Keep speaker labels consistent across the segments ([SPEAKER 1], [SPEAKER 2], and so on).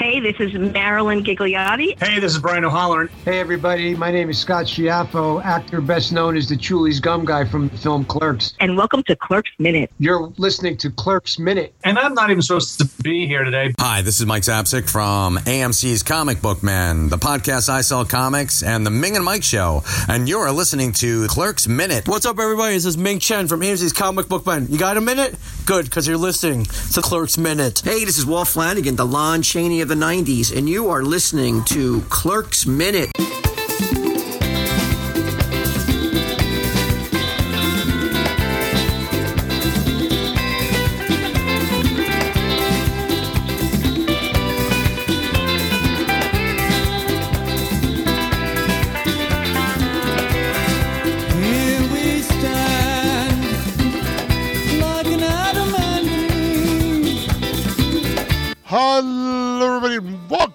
[SPEAKER 1] Hey, this is Marilyn Ghigliotti.
[SPEAKER 2] Hey, this is Brian O'Halloran.
[SPEAKER 3] Hey, everybody. My name is Scott Schiaffo, actor best known as the Chewlies Gum Guy from the film Clerks.
[SPEAKER 1] And welcome to Clerks Minute.
[SPEAKER 3] You're listening to Clerks Minute.
[SPEAKER 2] And I'm not even supposed to be here today.
[SPEAKER 4] Hi, this is Mike Zapcic from AMC's Comic Book Man, the podcast I Sell Comics, and the Ming and Mike Show. And you're listening to Clerks Minute.
[SPEAKER 5] What's up, everybody? This is Ming Chen from AMC's Comic Book Man. You got a minute? Good, because you're listening to Clerks Minute.
[SPEAKER 6] Hey, this is Walt Flanagan, the Lon Chaney of the 90s, and you are listening to Clerks Minute.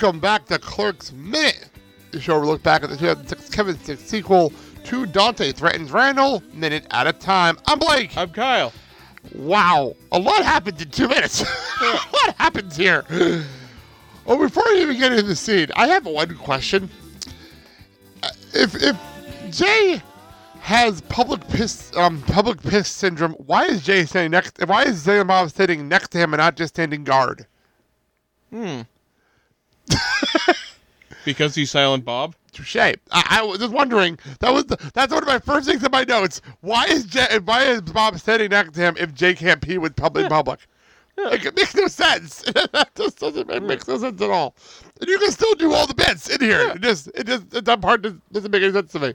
[SPEAKER 7] Welcome back to Clerks Minute, the show we look back at the 2006 Kevin Smith sequel to Dante Threatens Randal, minute at a time. I'm Blake.
[SPEAKER 8] I'm Kyle.
[SPEAKER 7] Wow, a lot happened in two minutes. a lot happens here. Oh, before we even get into the scene, I have one question. Uh, If if Jay has public piss um public piss syndrome, why is Jay standing next? Why is Zay Bob sitting next to him and not just standing guard?
[SPEAKER 8] Because he's Silent Bob.
[SPEAKER 7] Touche. I, I was just wondering. That was the, that's one of my first things in my notes. Why is Jay, why is Bob standing next to him if Jay can't pee with public public? Like, it makes no sense. that just doesn't make, makes no sense at all. And you can still do all the bits in here. It just it just that part doesn't, doesn't make any sense to me.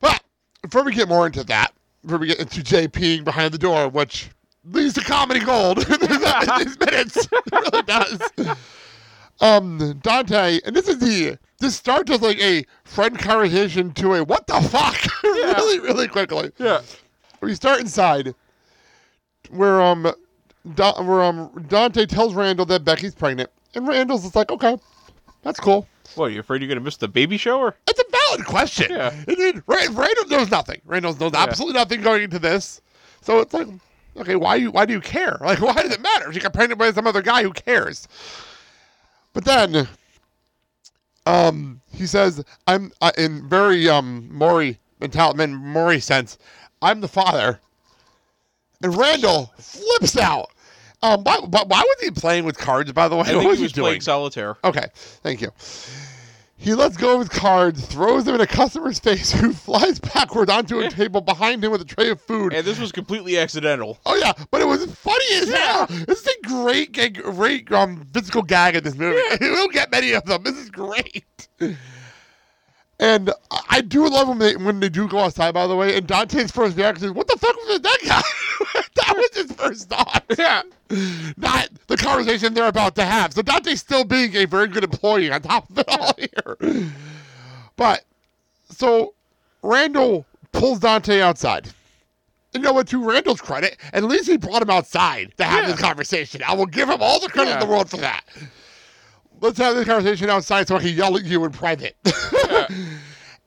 [SPEAKER 7] But before we get more into that, before we get into Jay peeing behind the door, which leads to comedy gold in these minutes, it really does um Dante, and this is the this starts as like a friend conversation to a what the fuck really really quickly.
[SPEAKER 8] Yeah.
[SPEAKER 7] We start inside where um da- where um Dante tells Randal that Becky's pregnant, and Randal's just like, okay, that's cool.
[SPEAKER 8] What, are you afraid you're to miss the baby shower?
[SPEAKER 7] It's a valid question.
[SPEAKER 8] Yeah.
[SPEAKER 7] Mean, Ra- Randal knows nothing. Randal knows absolutely nothing going into this. So it's like, okay, why you why do you care? Like, why does it matter? She got pregnant by some other guy. Who cares? But then, um, he says, "I'm uh, in very um Maury mentality, Maury sense. I'm the father." And Randal flips out. Um, why, why, why was he playing with cards? By the way,
[SPEAKER 8] I think
[SPEAKER 7] what was
[SPEAKER 8] he was
[SPEAKER 7] doing?
[SPEAKER 8] playing solitaire.
[SPEAKER 7] Okay, thank you. He lets go of his cards, throws them in a customer's face, who flies backward onto a table behind him with a tray of food.
[SPEAKER 8] And this was completely accidental.
[SPEAKER 7] oh yeah, but it was funny as hell. This is a great, great um, physical gag in this movie. we don't get many of them. This is great. And I- do love when they when they do go outside. By the way, and Dante's first reaction is, "What the fuck was that guy?" that was his first thought.
[SPEAKER 8] Yeah.
[SPEAKER 7] not the conversation they're about to have. So Dante's still being a very good employee on top of it all here. But so Randal pulls Dante outside. And you know what? To Randal's credit, at least he brought him outside to have this conversation. I will give him all the credit in the world for that. Let's have this conversation outside so I can yell at you in private.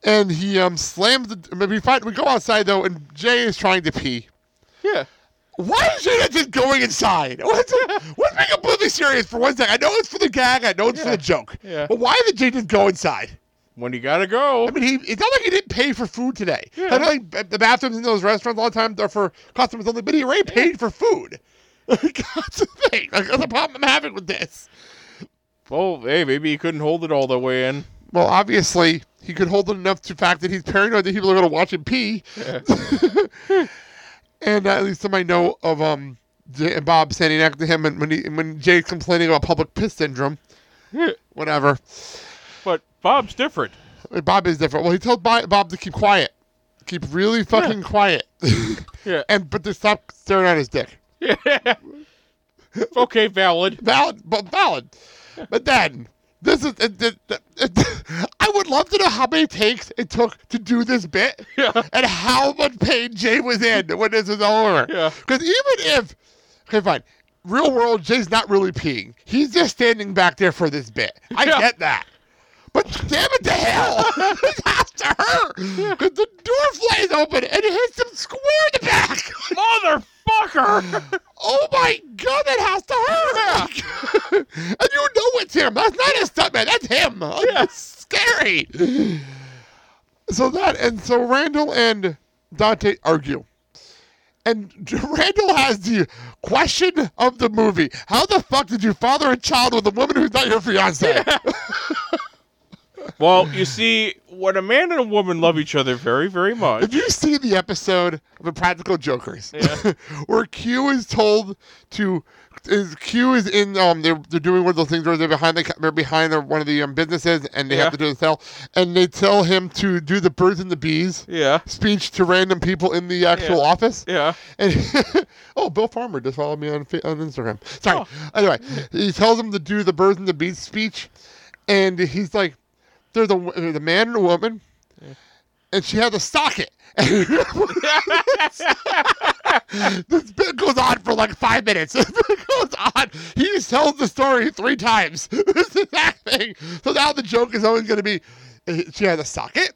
[SPEAKER 7] And he um slams the. Maybe we find we go outside though, and Jay is trying to pee.
[SPEAKER 8] Yeah.
[SPEAKER 7] Why is Jada just going inside? What's, what's being completely serious for one second? I know it's for the gag. I know it's for the joke.
[SPEAKER 8] Yeah.
[SPEAKER 7] But why did Jay just go inside?
[SPEAKER 8] When you got to go.
[SPEAKER 7] I mean, he it's not like he didn't pay for food today. Yeah. I know like the bathrooms in those restaurants a lot of times are for customers only, but he already paid for food. That's the thing. Like, that's the problem I'm having with this.
[SPEAKER 8] well, hey, maybe he couldn't hold it all the way in.
[SPEAKER 7] Well, obviously, he could hold it enough to the fact that he's paranoid that people are going to watch him pee. and uh, at least somebody know of um Jay Bob standing next to him, and when he when Jay's complaining about public piss syndrome, whatever.
[SPEAKER 8] But Bob's different.
[SPEAKER 7] Bob is different. Well, he told Bob Bob to keep quiet, keep really fucking quiet,
[SPEAKER 8] Yeah.
[SPEAKER 7] and but to stop staring at his dick. Yeah.
[SPEAKER 8] okay, valid.
[SPEAKER 7] Valid, but valid. But then this is. It, it, it- I would love to know how many takes it took to do this bit,
[SPEAKER 8] Yeah.
[SPEAKER 7] and how much pain Jay was in when this was over.
[SPEAKER 8] Yeah.
[SPEAKER 7] Because even if, okay, fine, real world Jay's not really peeing. He's just standing back there for this bit. I
[SPEAKER 8] Yeah.
[SPEAKER 7] get that. But damn it to hell! it has to hurt! Because the door flies open and it hits him square in the back!
[SPEAKER 8] Motherfucker!
[SPEAKER 7] Oh my god, that has to hurt! And you know it's him. That's not a stuntman. That's him. Oh, like, It's scary. So that and so Randal and Dante argue. And Randal has the question of the movie. How the fuck did you father a child with a woman who's not your fiance?
[SPEAKER 8] Well, you see, when a man and a woman love each other very, very much.
[SPEAKER 7] If you see the episode of The Impractical Jokers, where Q is told to, is Q is in, um, they're, they're doing one of those things where they're behind the, they're behind the, one of the um, businesses and they
[SPEAKER 8] Yeah.
[SPEAKER 7] have to do the sell, and they tell him to do the birds and the bees
[SPEAKER 8] yeah,
[SPEAKER 7] speech to random people in the actual
[SPEAKER 8] Yeah.
[SPEAKER 7] office.
[SPEAKER 8] yeah.
[SPEAKER 7] And oh, Bill Farmer just followed me on on Instagram. Sorry.
[SPEAKER 8] Oh.
[SPEAKER 7] Anyway, he tells him to do the birds and the bees speech, and he's like, "There's a a man and a woman, and she has a socket." This bit goes on for like five minutes. it goes on. He tells the story three times. this exact thing. So now the joke is always going eh, to be, she has a socket.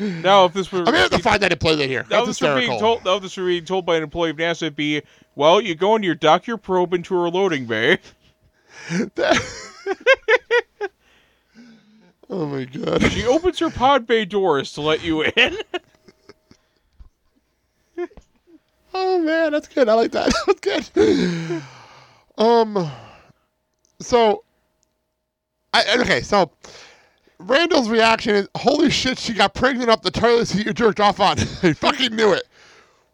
[SPEAKER 8] Now, if this were
[SPEAKER 7] I'm gonna have to find that and play that here.
[SPEAKER 8] now
[SPEAKER 7] That's
[SPEAKER 8] this were being told, now this were being told by an employee of NASA, it'd be, well, you go and you dock your probe into her loading bay.
[SPEAKER 7] oh my god.
[SPEAKER 8] She opens her pod bay doors to let you in.
[SPEAKER 7] Oh man, that's good. I like that. That's good. Um, so, I okay. So, Randal's reaction is, "Holy shit, she got pregnant up the toilet seat you jerked off on." he fucking knew it.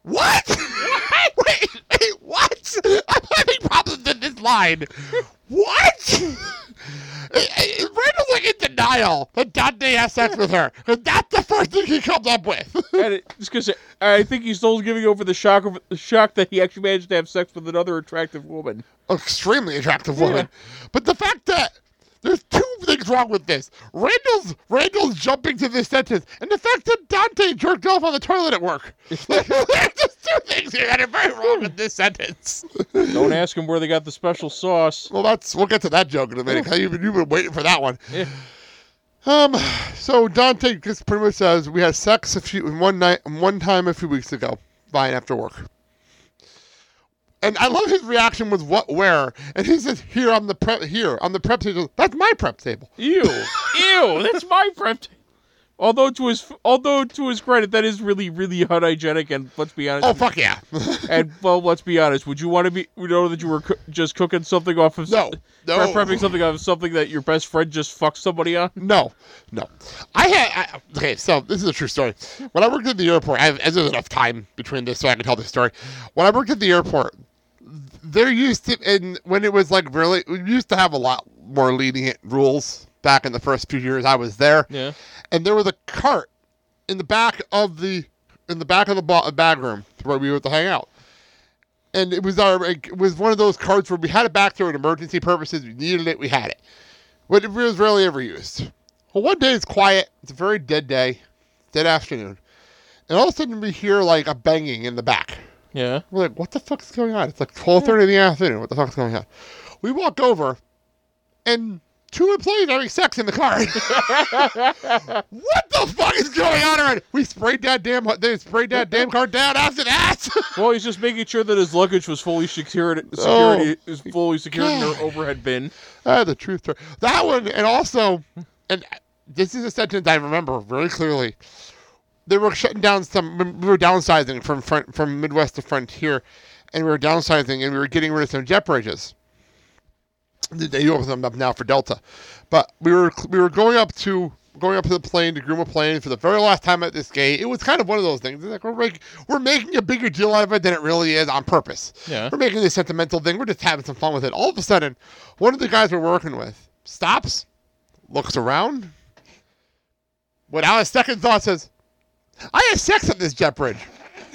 [SPEAKER 7] What? wait, wait, what? I'm having line. What? Randal's like in denial that Dante has sex with her. her. 'cause That's the first thing he comes up with.
[SPEAKER 8] and it, just because uh, I think he's still giving over the shock of the shock that he actually managed to have sex with another attractive woman.
[SPEAKER 7] extremely attractive woman. But the fact that there's two things wrong with this. Randal's Randal's jumping to this sentence, and the fact that Dante jerked off on the toilet at work. Like, there's things here that are very wrong with this sentence.
[SPEAKER 8] Don't ask him where they got the special sauce.
[SPEAKER 7] Well, that's we'll get to that joke in a minute. You've been, you've been waiting for that one.
[SPEAKER 8] Yeah.
[SPEAKER 7] Um, so Dante just pretty much says we had sex a few one night, one time a few weeks ago, fine after work. And I love his reaction was what where, and he says here on the prep here on the prep table. That's my prep table.
[SPEAKER 8] Ew, ew, that's my prep. t- Although to his although to his credit, that is really really unhygienic. And let's be honest.
[SPEAKER 7] Oh fuck yeah!
[SPEAKER 8] And well, let's be honest. Would you want to be you know that you were coo- just cooking something off of
[SPEAKER 7] No, no.
[SPEAKER 8] prepping something off of something that your best friend just fucked somebody on?
[SPEAKER 7] No, no. I had I, okay. So this is a true story. When I worked at the airport, I have there's enough time between this so I can tell this story. When I worked at the airport, there used to and when it was like really, we used to have a lot more lenient rules back in the first few years I was there.
[SPEAKER 8] Yeah.
[SPEAKER 7] And there was a cart in the back of the in the back of the ba- bag room where we were to hang out. And it was our it was one of those carts where we had it back there in emergency purposes. We needed it, we had it. But it was rarely ever used. Well, one day it's quiet. It's a very dead day, dead afternoon, and all of a sudden we hear like a banging in the back.
[SPEAKER 8] Yeah.
[SPEAKER 7] We're like, "What the fuck's going on?" It's like twelve thirty in the afternoon. What the fuck's going on? We walk over, and two employees having sex in the car. what the fuck is going on? Around? We sprayed that damn. They sprayed that damn car down after that.
[SPEAKER 8] Well, he's just making sure that his luggage was fully secured.
[SPEAKER 7] Oh,
[SPEAKER 8] Security is fully secured in
[SPEAKER 7] God.
[SPEAKER 8] their overhead bin.
[SPEAKER 7] Ah, the truth. story. That one, and also, and this is a sentence I remember very clearly. They were shutting down some. We were downsizing from front, from Midwest to Frontier, and we were downsizing, and we were getting rid of some jet bridges. Open them up now for Delta, but we were we were going up to going up to the plane to groom a plane for the very last time at this gate. It was kind of one of those things. It's like we're making we're making a bigger deal out of it than it really is on purpose.
[SPEAKER 8] Yeah.
[SPEAKER 7] We're making this sentimental thing. We're just having some fun with it. All of a sudden, one of the guys we're working with stops, looks around, without a second thought says, I had sex on this jet bridge.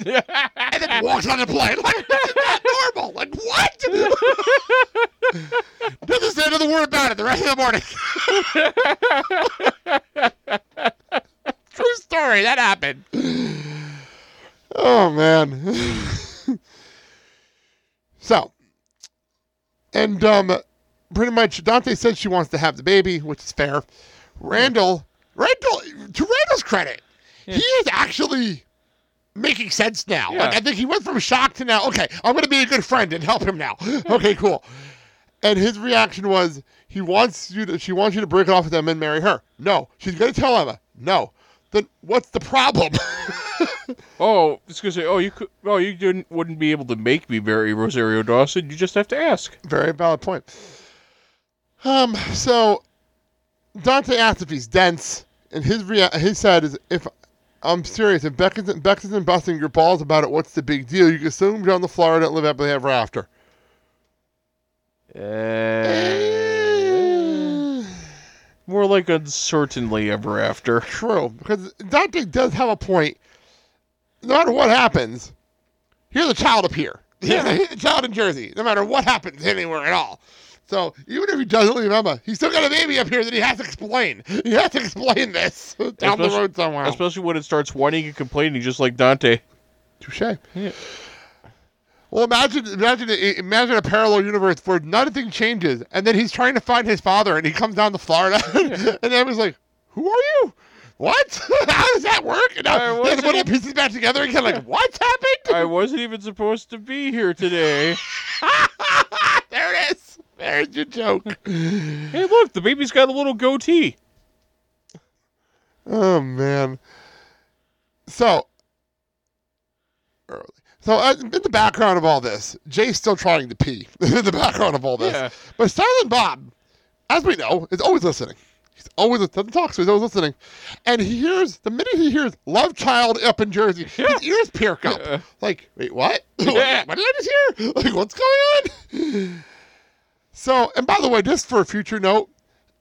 [SPEAKER 7] and then walks on the plane. Like, this is not normal. Like, what? Doesn't say another word about it the rest of the morning. True story. That happened. Oh, man. so, and um, pretty much Dante said she wants to have the baby, which is fair. Randal, Randal, to Randal's credit, he is actually making sense now.
[SPEAKER 8] Yeah.
[SPEAKER 7] Like I think he went from shock to now. Okay, I'm gonna be a good friend and help him now. okay, cool. And his reaction was he wants you to she wants you to break it off with Emma and marry her. No, she's gonna tell Emma. No. Then what's the problem?
[SPEAKER 8] Oh, it's gonna say, oh, you could, oh, you didn't, wouldn't be able to make me marry Rosario Dawson. You just have to ask.
[SPEAKER 7] Very valid point. Um, so Dante asked if he's dense, and his rea- his said is if I'm serious, if Beck isn't Beck isn't busting your balls about it, what's the big deal? You can move down to Florida and live happily ever after.
[SPEAKER 8] Uh, more like uncertainly ever after.
[SPEAKER 7] True, because Dante does have a point. No matter what happens, here's a child up here.
[SPEAKER 8] Yeah.
[SPEAKER 7] Here's a child in Jersey. No matter what happens anywhere at all. So even if he doesn't Emma, he's still got a baby up here that he has to explain. He has to explain this down the road somewhere.
[SPEAKER 8] Especially when it starts whining and complaining, just like Dante.
[SPEAKER 7] Touche. Well, imagine, imagine, imagine a parallel universe where nothing changes, and then he's trying to find his father, and he comes down to Florida, and Emma's like, "Who are you? What? How does that work?" And
[SPEAKER 8] I
[SPEAKER 7] now they
[SPEAKER 8] wasn't
[SPEAKER 7] put the pieces back together and again, like, "What's happened?"
[SPEAKER 8] I wasn't even supposed to be here today.
[SPEAKER 7] There it is. There's your joke.
[SPEAKER 8] hey, look, the baby's got a little goatee.
[SPEAKER 7] Oh man. So, early. So uh, in the background of all this, Jay's still trying to pee. in the background of all this,
[SPEAKER 8] Yeah.
[SPEAKER 7] but Silent Bob, as we know, is always listening. He's always doesn't talk, so he's always listening. And he hears the minute he hears "Love Child" up in Jersey, his ears perk up.
[SPEAKER 8] Yeah.
[SPEAKER 7] Like, wait, what?
[SPEAKER 8] Yeah.
[SPEAKER 7] what did I just hear? Like, what's going on? So, and by the way, just for a future note,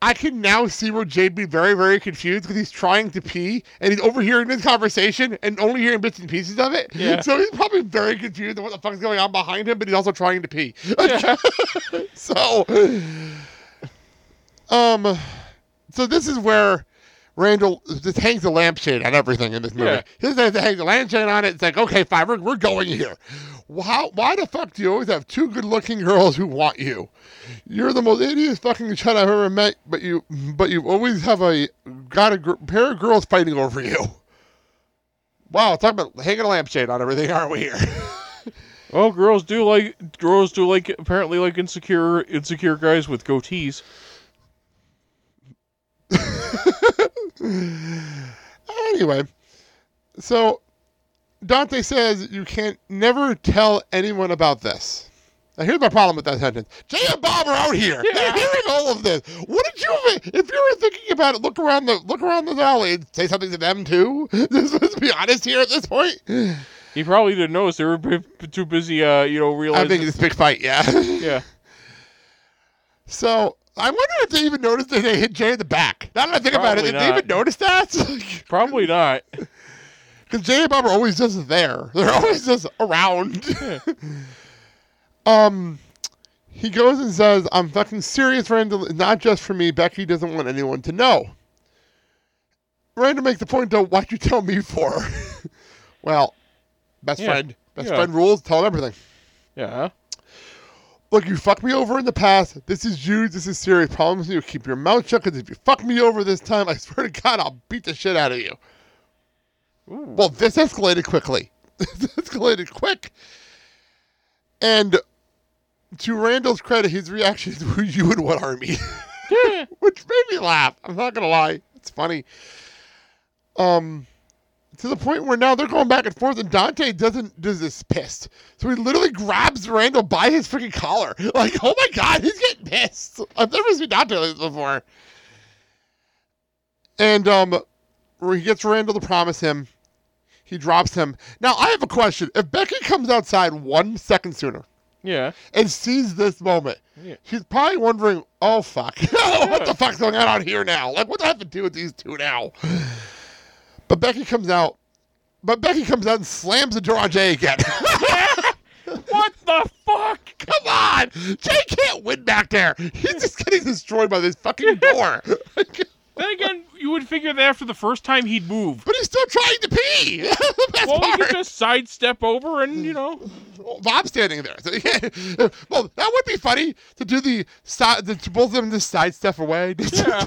[SPEAKER 7] I can now see where Jade be very, very confused because he's trying to pee and he's overhearing this conversation and only hearing bits and pieces of it.
[SPEAKER 8] Yeah.
[SPEAKER 7] So he's probably very confused on what the fuck's going on behind him, but he's also trying to pee. so, um, so this is where Randal just hangs the lampshade on everything in this movie.
[SPEAKER 8] Yeah.
[SPEAKER 7] He just hangs the lampshade on it. It's like, okay, fine, we're, we're going here. How, why the fuck do you always have two good-looking girls who want you? You're the most idiot fucking child I've ever met, but you, but you always have a got a gr- pair of girls fighting over you. Wow, talk about hanging a lampshade on everything, aren't we here?
[SPEAKER 8] Well, girls do like girls do like apparently like insecure insecure guys with goatees.
[SPEAKER 7] anyway, so Dante says you can't never tell anyone about this. Now here's my problem with that sentence. Jay and Bob are out here. They're hearing all of this. What did you if you were thinking about it, look around the look around the alley and say something to them too? Let's let's be honest here at this point.
[SPEAKER 8] He probably didn't notice they were too busy, uh, you know, realizing
[SPEAKER 7] I'm
[SPEAKER 8] realizing.
[SPEAKER 7] thinking this big fight, yeah.
[SPEAKER 8] yeah,
[SPEAKER 7] so I wonder if they even noticed that they hit Jay in the back. Now that I think about it,
[SPEAKER 8] Probably
[SPEAKER 7] did they even notice that?
[SPEAKER 8] probably not.
[SPEAKER 7] Because Jay and Bob are always just there. They're always just around. um, he goes and says, "I'm fucking serious, Randal. Not just for me. Becky doesn't want anyone to know." Randal makes the point, though. Why'd you tell me for? well, best
[SPEAKER 8] Yeah.
[SPEAKER 7] friend, best
[SPEAKER 8] Yeah.
[SPEAKER 7] friend rules. Tell him everything.
[SPEAKER 8] Yeah.
[SPEAKER 7] Look, you fucked me over in the past. This is you. This is serious. Promise me you keep your mouth shut. Because if you fuck me over this time, I swear to God, I'll beat the shit out of you. Well, this escalated quickly. this escalated quick. And to Randal's credit, his reaction is, "Were you in what army?" Which made me laugh. I'm not gonna lie. It's funny. Um, to the point where now they're going back and forth, and Dante doesn't does this pissed. So he literally grabs Randal by his freaking collar. Like, oh my god, he's getting pissed. I've never seen Dante like this before. And um, where he gets Randal to promise him, he drops him. Now I have a question: If Becky comes outside one second sooner
[SPEAKER 8] Yeah.
[SPEAKER 7] and sees this moment,
[SPEAKER 8] Yeah.
[SPEAKER 7] she's probably wondering, "Oh fuck, what the fuck's going on out here now? Like, what do I have to do with these two now?" But Becky comes out. But Becky comes out and slams the door on Jay again.
[SPEAKER 8] What the fuck?
[SPEAKER 7] Come on, Jay can't win back there. He's just getting destroyed by this fucking door.
[SPEAKER 8] Then again, you would figure that after the first time he'd move.
[SPEAKER 7] but he's still trying to pee. That's the best
[SPEAKER 8] Well, he
[SPEAKER 7] part.
[SPEAKER 8] could just sidestep over and, you know.
[SPEAKER 7] Bob's standing there. So, yeah. Well, that would be funny to do the side, the, to both of them just sidestep away.
[SPEAKER 8] Yeah.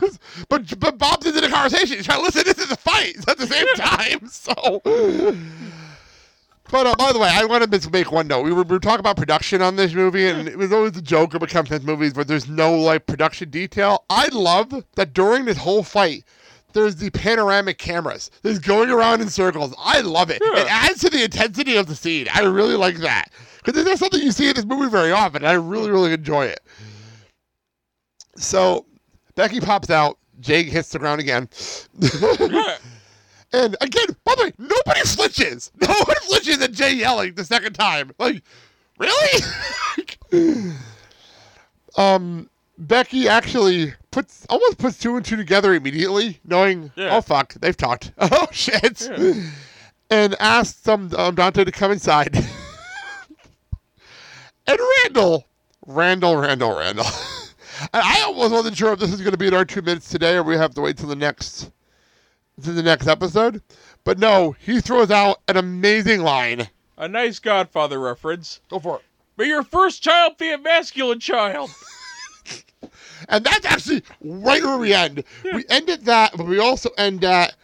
[SPEAKER 7] but but Bob's into the conversation. He's trying to listen. This is a fight at the same time. So But uh, by the way, I want to make one note. We were, we were talking about production on this movie, and it was always a joke about Kevin Smith movies where there's no like production detail. I love that during this whole fight, there's the panoramic cameras. There's going around in circles. I love it. It adds to the intensity of the scene. I really like that because it's not something you see in this movie very often. I really, really enjoy it. So Becky pops out. Jake hits the ground again. And again, by the way, nobody flinches. No one flinches at Jay yelling the second time. Like, really? um, Becky actually puts almost puts two and two together immediately, knowing,
[SPEAKER 8] Yeah.
[SPEAKER 7] oh fuck, they've talked. Oh shit. And asks some um, Dante to come inside. and Randal, Randal, Randal, Randal. and I almost wasn't sure if this is going to be in our two minutes today, or we have to wait till the next to the next episode. But no, he throws out an amazing line.
[SPEAKER 8] A nice Godfather reference.
[SPEAKER 7] Go for it.
[SPEAKER 8] May your first child be a masculine child.
[SPEAKER 7] And that's actually right where we end. We end at that, but we also end at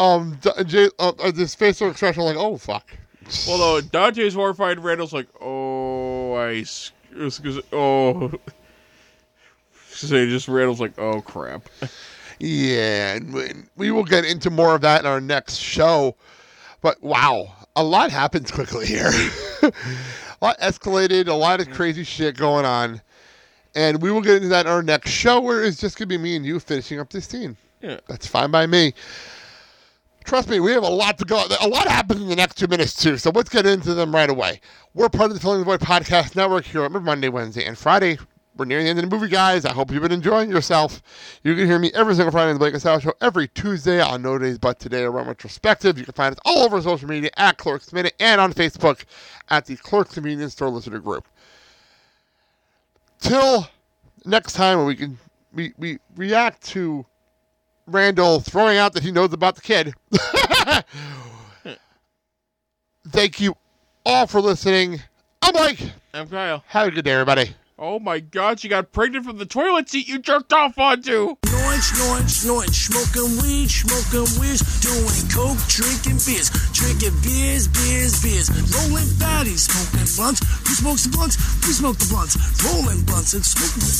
[SPEAKER 7] um J- uh, uh, this facial expression like, oh fuck.
[SPEAKER 8] Well, Although Dante's horrified, Randal's like, oh, I, s- it's 'cause- oh. So just Randal's like, oh crap.
[SPEAKER 7] Yeah, and we- we will get into more of that in our next show. But wow, a lot happens quickly here. a lot escalated, a lot of crazy shit going on. And we will get into that in our next show where it's just going to be me and you finishing up this scene.
[SPEAKER 8] Yeah.
[SPEAKER 7] That's fine by me. Trust me, we have a lot to go. A lot happens in the next two minutes too. So let's get into them right away. We're part of the Filling the Void podcast network here every Monday, Wednesday, and Friday. We're nearing the end of the movie, guys. I hope you've been enjoying yourself. You can hear me every single Friday on the Blake and Sal Show every Tuesday on No Days But Today around retrospective. You can find us all over social media at Clerks Minute and on Facebook at the Clerks Convenience Store Listener Group. Till next time when we can we, we react to Randal throwing out that he knows about the kid. Thank you all for listening. I'm Mike.
[SPEAKER 8] I'm Kyle.
[SPEAKER 7] Have a good day, everybody.
[SPEAKER 8] Oh my god, she got pregnant from the toilet seat you jerked off onto.
[SPEAKER 9] Snorting, snorting, snorting, smoking weed, smoking weeds, doing coke, drinking beers, drinking beers, beers, beers, rolling smoking blunts. Who smokes the blunts? Smoke the blunts, rolling blunts and smoking.